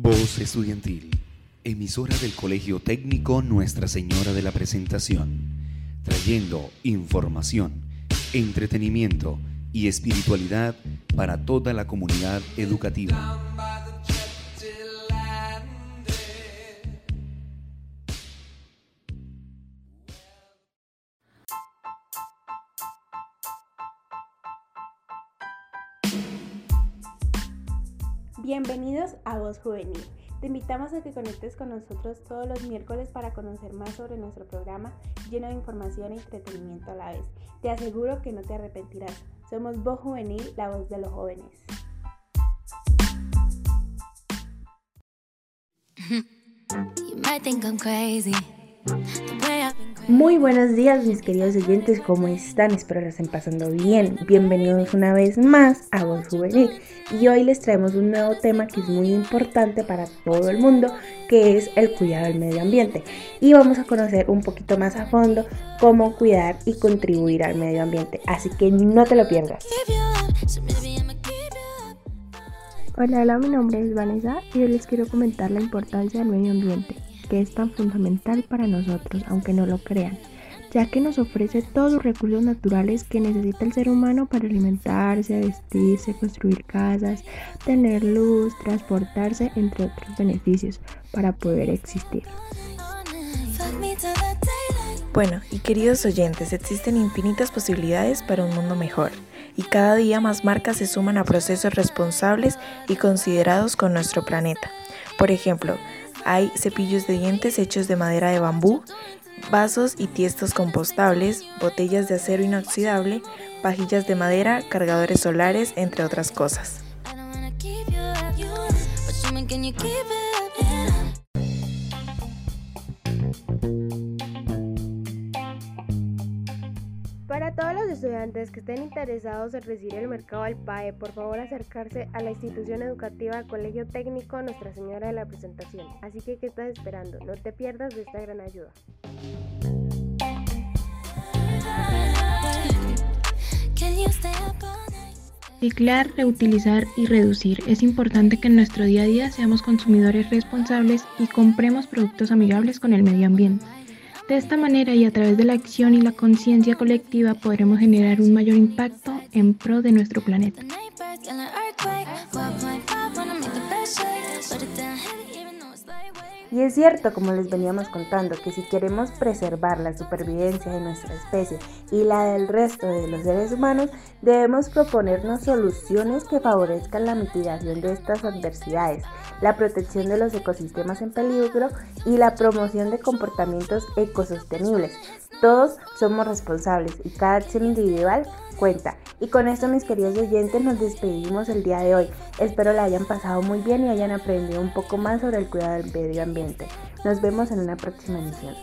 Voz Estudiantil, emisora del Colegio Técnico Nuestra Señora de la Presentación, trayendo información, entretenimiento y espiritualidad para toda la comunidad educativa. Bienvenidos a Voz Juvenil. Te invitamos a que conectes con nosotros todos los miércoles para conocer más sobre nuestro programa lleno de información y entretenimiento a la vez. Te aseguro que no te arrepentirás. Somos Voz Juvenil, la voz de los jóvenes. Muy buenos días mis queridos oyentes, ¿cómo están? Espero que estén pasando bien. Bienvenidos una vez más a Voz Juvenil. Y hoy les traemos un nuevo tema que es muy importante para todo el mundo, que es el cuidado del medio ambiente. Y vamos a conocer un poquito más a fondo cómo cuidar y contribuir al medio ambiente. Así que no te lo pierdas. Hola, hola, mi nombre es Vanessa y hoy les quiero comentar la importancia del medio ambiente que es tan fundamental para nosotros, aunque no lo crean, ya que nos ofrece todos los recursos naturales que necesita el ser humano para alimentarse, vestirse, construir casas, tener luz, transportarse, entre otros beneficios, para poder existir. Bueno, y queridos oyentes, existen infinitas posibilidades para un mundo mejor, y cada día más marcas se suman a procesos responsables y considerados con nuestro planeta. Por ejemplo, hay cepillos de dientes hechos de madera de bambú, vasos y tiestos compostables, botellas de acero inoxidable, pajillas de madera, cargadores solares, entre otras cosas. Todos los estudiantes que estén interesados en recibir el mercado al PAE, por favor acercarse a la institución educativa Colegio Técnico Nuestra Señora de la Presentación. Así que, ¿qué estás esperando? No te pierdas de esta gran ayuda. Reciclar, reutilizar y reducir. Es importante que en nuestro día a día seamos consumidores responsables y compremos productos amigables con el medio ambiente. De esta manera y a través de la acción y la conciencia colectiva podremos generar un mayor impacto en pro de nuestro planeta. Y es cierto, como les veníamos contando, que si queremos preservar la supervivencia de nuestra especie y la del resto de los seres humanos, debemos proponernos soluciones que favorezcan la mitigación de estas adversidades, la protección de los ecosistemas en peligro y la promoción de comportamientos ecosostenibles. Todos somos responsables y cada acción individual cuenta. Y con esto, mis queridos oyentes, nos despedimos el día de hoy. Espero la hayan pasado muy bien y hayan aprendido un poco más sobre el cuidado del medio ambiente. Nos vemos en una próxima emisión.